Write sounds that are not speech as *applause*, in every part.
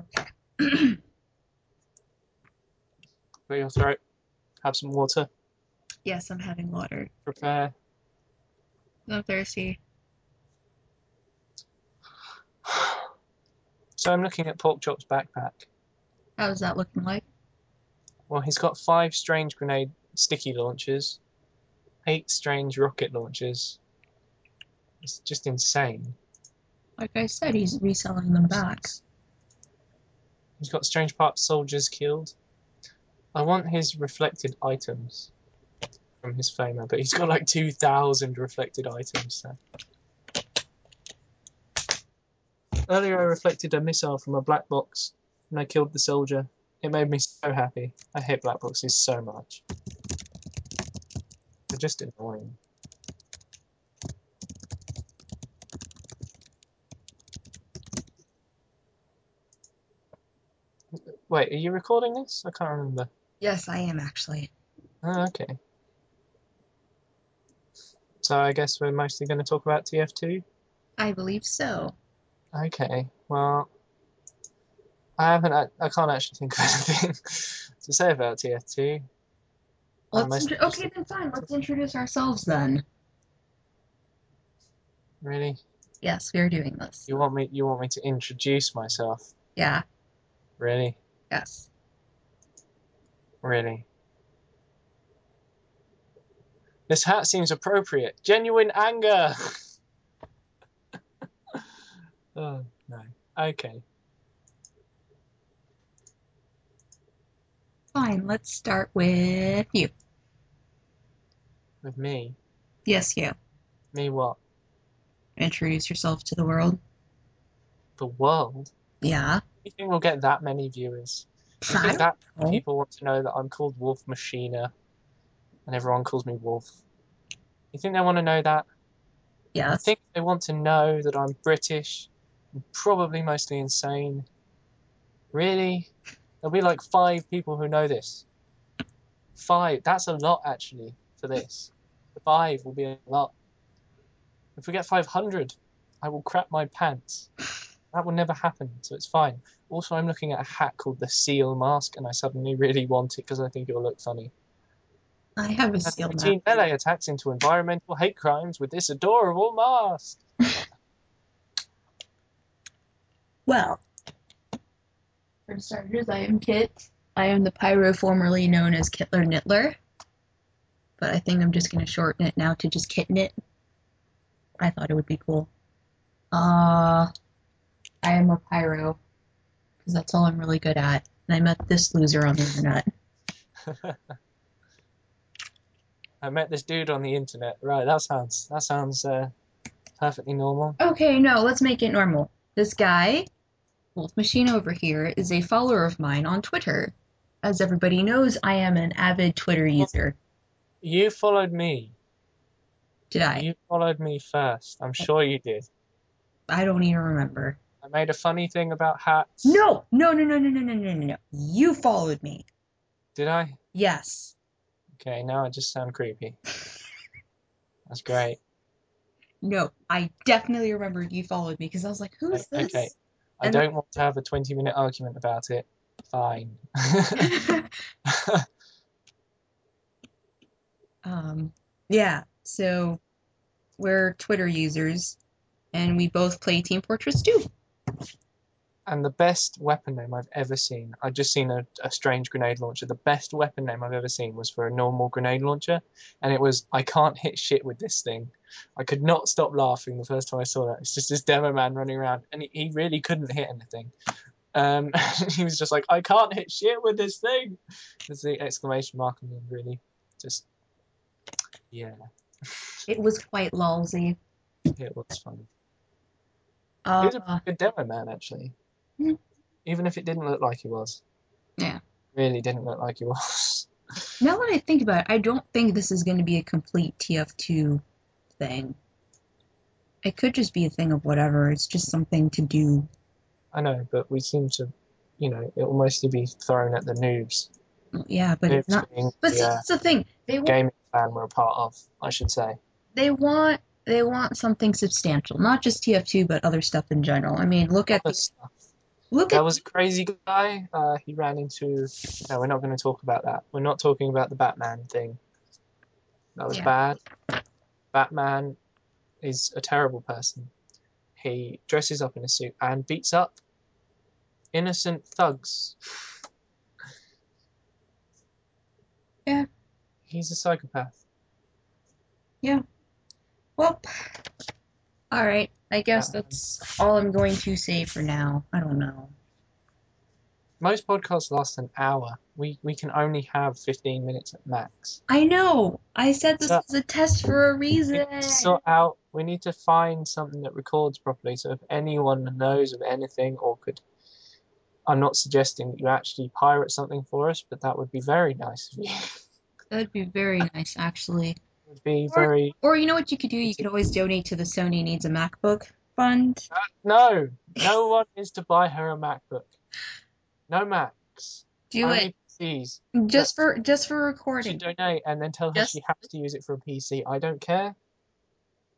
Okay. Clear your throat. Have some water. yes, I'm having water. Prepare. I'm thirsty. So I'm looking at Porkchop's backpack. How's that looking like? Well, he's got five strange grenade sticky launchers, eight strange rocket launchers. It's just insane. Like I said, he's reselling them back. He's got strange parts soldiers killed. I want his reflected items from his flamer, but he's got like 2,000 reflected items. So. Earlier, I reflected a missile from a black box and I killed the soldier. It made me so happy. I hate black boxes so much. They're just annoying. Wait, are you recording this? I can't remember. Yes, I am actually. Oh, okay. So I guess we're mostly going to talk about TF2. I believe so. Okay. Well, I haven't. I, I can't actually think of *laughs* anything to say about TF2. Let's intro- okay, then fine. Let's introduce ourselves then. Really, Yes, we are doing this. you want me? You want me to introduce myself? Yeah. Really, Yes. really. This hat seems appropriate. Genuine anger. *laughs* oh no. Okay. Fine. Let's start with you. With me. Yes, you. Me what? Introduce yourself to the world. The world. Yeah. You think we'll get that many viewers? You think that know. people want to know that I'm called Wolf Machina, and everyone calls me Wolf? You think they want to know that? Yeah. I think they want to know that I'm British, and probably mostly insane. Really? There'll be like five people who know this. Five. That's a lot, actually, for this. Five will be a lot. If we get 500, I will crap my pants. That will never happen, so it's fine. Also, I'm looking at a hat called the Seal Mask, and I suddenly *laughs* really want it because I think it will look funny. I have a seal map. melee attacks into environmental hate crimes with this adorable mask. *laughs* Well, for starters, I am Kit. I am the pyro formerly known as Kitler Nittler. But I think I'm just going to shorten it now to just Kit Knit. I thought it would be cool. Uh, I am a pyro. Because that's all I'm really good at. And I met this loser on the internet. *laughs* I met this dude on the internet. Right, that sounds that sounds uh, perfectly normal. Okay, no, let's make it normal. This guy, Wolf Machine over here, is a follower of mine on Twitter. As everybody knows, I am an avid Twitter user. You followed me. Did I? You followed me first. I'm sure you did. I don't even remember. I made a funny thing about hats. No, no, no, no, no, no, no, no, no, no. You followed me. Did I? Yes. Okay, now I just sound creepy. *laughs* That's great. No, I definitely remembered you followed me because I was like, who is this? Okay. I And- don't want to have a 20 minute argument about it. Fine. *laughs* um, yeah, so we're Twitter users and we both play Team Fortress 2. And the best weapon name I've ever seen, I've just seen a, a strange grenade launcher. The best weapon name I've ever seen was for a normal grenade launcher, and it was I can't hit shit with this thing. I could not stop laughing the first time I saw that. It's just this demo man running around, and he, he really couldn't hit anything. Um, *laughs* he was just like, I can't hit shit with this thing. There's the exclamation mark on end, really. Just, yeah, It was quite lolsy. it was fun. He Uh, was a good demo man, actually. Even if it didn't look like he was. Yeah. Really didn't look like he was. *laughs* now that I think about it, I don't think this is going to be a complete TF2 thing. It could just be a thing of whatever. It's just something to do. I know, but we seem to, you know, it will mostly be thrown at the noobs. Yeah, but it's not. being But uh, that's the thing. They want gaming fan we're a part of, I should say. they want they want something substantial, not just TF2, but other stuff in general. I mean, look at Other the, stuff. Look That at was a crazy guy. Uh, he ran into. No, we're not going to talk about that. We're not talking about the Batman thing. That was Yeah. bad. Batman is a terrible person. He dresses up in a suit and beats up innocent thugs. *sighs* Yeah. He's a psychopath. Yeah. Well. All right. I guess that's all I'm going to say for now. I don't know. Most podcasts last an hour. We we can only have 15 minutes at max. I know. I said this So- was a test for a We reason. need to sort out. We need to find something that records properly. So if anyone knows of anything or could, I'm not suggesting that you actually pirate something for us, but that would be very nice of you. That'd be very nice, actually. Would be Or- very Or you know what you could do? You could always donate to the Sony Needs a MacBook Fund. Uh, no. No one is to buy her a MacBook. No Macs. Do Only it PCs. just for just for She recording. donate and then tell her Just- she has to use it for a PC. I don't care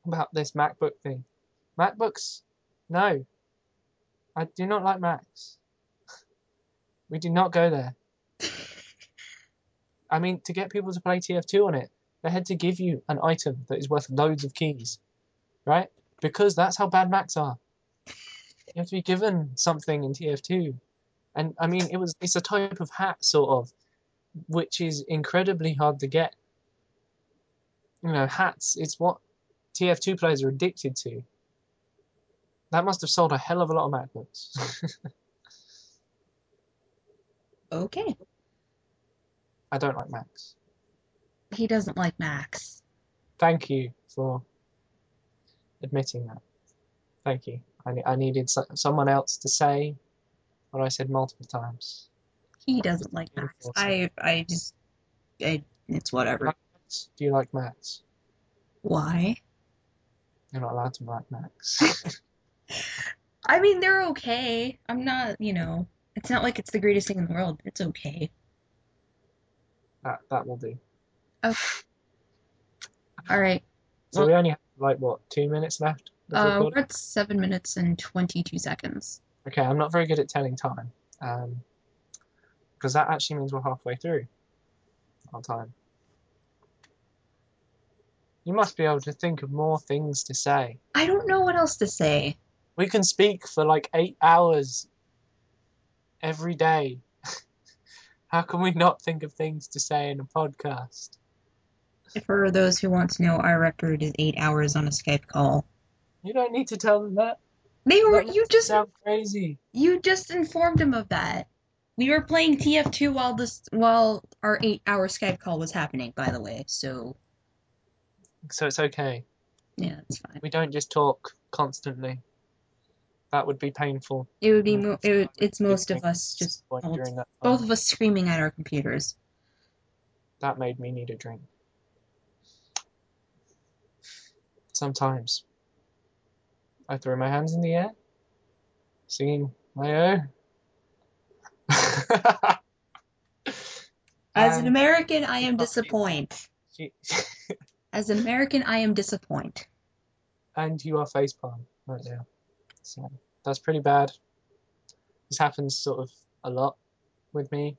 about this MacBook thing. MacBooks, no. I do not like Macs. We do not go there. *laughs* I mean, to get people to play TF2 on it, they had to give you an item that is worth loads of keys, right? Because that's how bad Macs are. You have to be given something in TF2, and I mean, it was it's a type of hat sort of, which is incredibly hard to get. You know, hats. It's what TF2 players are addicted to. That must have sold a hell of a lot of MacBooks. *laughs* Okay. I don't like Macs. He doesn't like Macs. Thank you for admitting that. Thank you. I, I needed so- someone else to say what I said multiple times. He doesn't like Macs. I I just I, it's whatever. Do you like Macs? Why? You're not allowed to like Macs. *laughs* I mean, they're okay. I'm not, you know, it's not like it's the greatest thing in the world. It's okay. that that will do. All right. So Well- we only have like what two minutes left. Uh, we're at seven minutes and 22 seconds. Okay, I'm not very good at telling time, um, because that actually means we're halfway through our time. You must be able to think of more things to say. I don't know what else to say. We can speak for like eight hours every day. *laughs* How can we not think of things to say in a podcast? For those who want to know, our record is eight hours on a Skype call. You don't need to tell them that. They were That you just sound crazy. you just informed them of that. We were playing TF2 while this while our eight hour Skype call was happening, by the way. So So it's okay. yeah, it's fine. We don't just talk constantly. That would be painful. It would be mo- mm-hmm. it would, it's most of us just both, both of us screaming at our computers. That made me need a drink. Sometimes I throw my hands in the air, singing my own. *laughs* As an American, I am *laughs* disappointed. *laughs* As an American, I am disappointed. and you are facepalm right now. So that's pretty bad. This happens sort of a lot with me.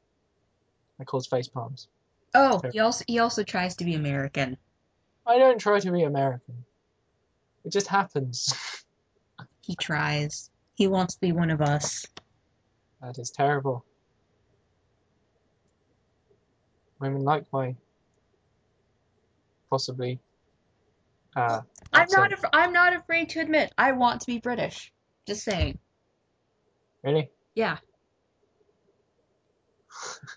I cause facepalms. Oh, he also he also tries to be American. I don't try to be American. It just happens. *laughs* He tries. He wants to be one of us. That is terrible. Women like my possibly. Uh, I'm not. Af- I'm not afraid to admit I want to be British. Just saying. really. Yeah. *laughs*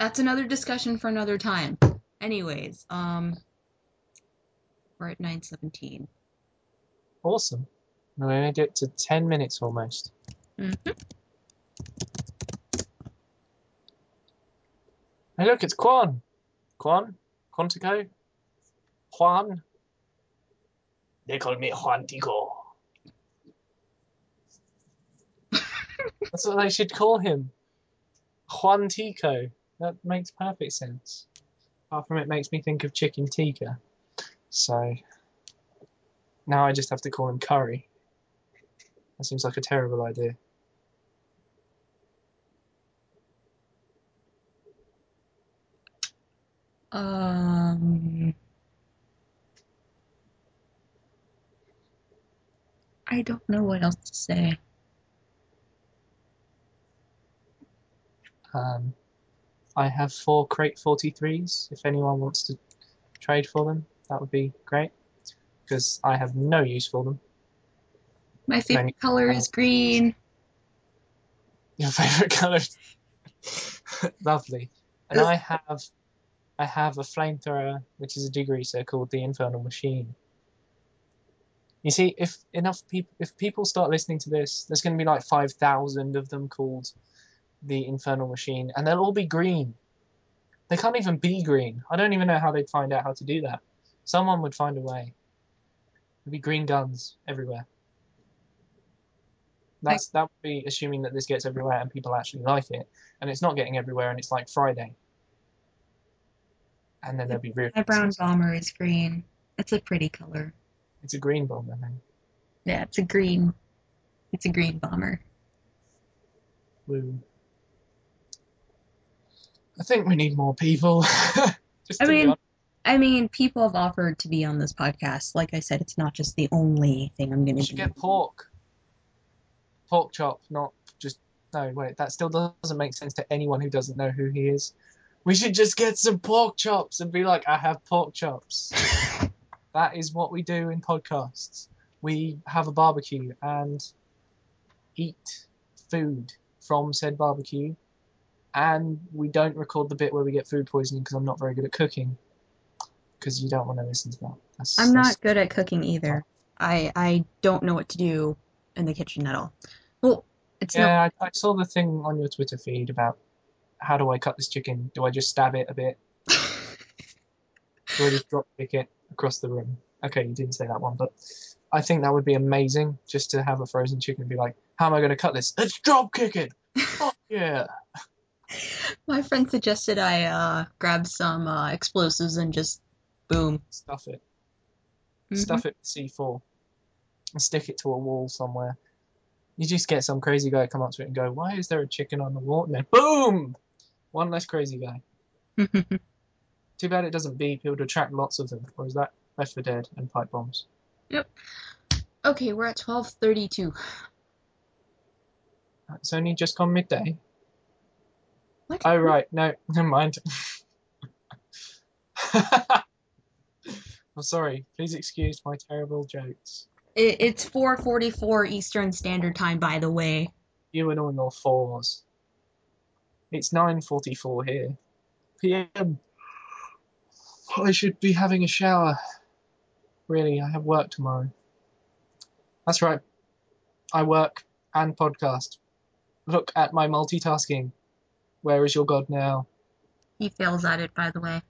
That's another discussion for another time. Anyways, um, we're at 9:17. Awesome. We only do it to ten minutes almost. Mhm. Hey, look, it's Quan. Quan, Quantico, Juan. They call me Juantico. That's what they should call him. Juan Juantico. That makes perfect sense. Apart from it makes me think of chicken tikka. So now I just have to call him Curry. That seems like a terrible idea. Um, I don't know what else to say. Um, I have four crate 43s if anyone wants to trade for them that would be great. Because I have no use for them. My favorite color is green. *laughs* Your favorite color? *laughs* Lovely. And I have, I have a flamethrower, which is a degreaser called the Infernal Machine. You see, if enough people, if people start listening to this, there's going to be like five thousand of them called the Infernal Machine, and they'll all be green. They can't even be green. I don't even know how they'd find out how to do that. Someone would find a way. There'd be green guns everywhere. That's that would be assuming that this gets everywhere and people actually like it, and it's not getting everywhere, and it's like Friday. And then there'd be real. My brown bomber is green. It's a pretty color. It's a green bomber I think. Yeah, it's a green. It's a green bomber. Woo. I think we need more people. *laughs* Just I to mean. I mean, people have offered to be on this podcast. Like I said, it's not just the only thing I'm gonna should do. get pork. Pork chop, not just no. Wait, that still doesn't make sense to anyone who doesn't know who he is. We should just get some pork chops and be like, I have pork chops. *laughs* that is what we do in podcasts. We have a barbecue and eat food from said barbecue, and we don't record the bit where we get food poisoning because I'm not very good at cooking. Because you don't want to listen to that. That's, I'm that's- not good at cooking either. I I don't know what to do in the kitchen at all. Well, it's not. Yeah, I, I saw the thing on your Twitter feed about how do I cut this chicken? Do I just stab it a bit? *laughs* Do I just drop kick it across the room? Okay, you didn't say that one, but I think that would be amazing just to have a frozen chicken and be like, how am I going to cut this? Let's drop kick it! Fuck *laughs* yeah! My friend suggested I uh, grab some uh, explosives and just boom. Stuff it. Mhm. Stuff it with C4 and stick it to a wall somewhere. You just get some crazy guy come up to it and go, why is there a chicken on the wall? And then boom! One less crazy guy. *laughs* Too bad it doesn't beep. It would attract lots of them. Or is that Left 4 Dead and pipe bombs? Yep. Okay, we're at 12:32. It's only just gone midday. What? Oh right, no, *laughs* never mind. *laughs* I'm sorry. Please excuse my terrible jokes. It, it's 4:44 Eastern Standard Time, by the way. You and all your fours. It's 9:44 here. PM. I should be having a shower. Really, I have work tomorrow. That's right. I work and podcast. Look at my multitasking. Where is your god now? He fails at it, by the way.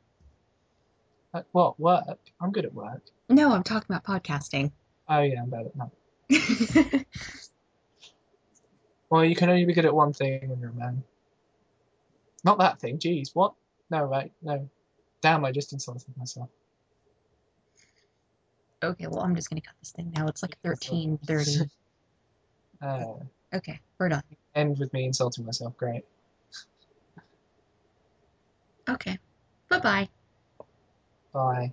Uh, what work? I'm good at work. No, I'm talking about podcasting. Oh yeah, I'm bad at that. *laughs* Well, you can only be good at one thing when you're a man. Not that thing. Jeez, what? No, right? No. Damn, I just insulted myself. okay, well, I'm just gonna cut this thing now. It's like 13:30. *laughs* Uh, Okay, we're done. end with me insulting myself. Great. Okay, bye bye. Bye.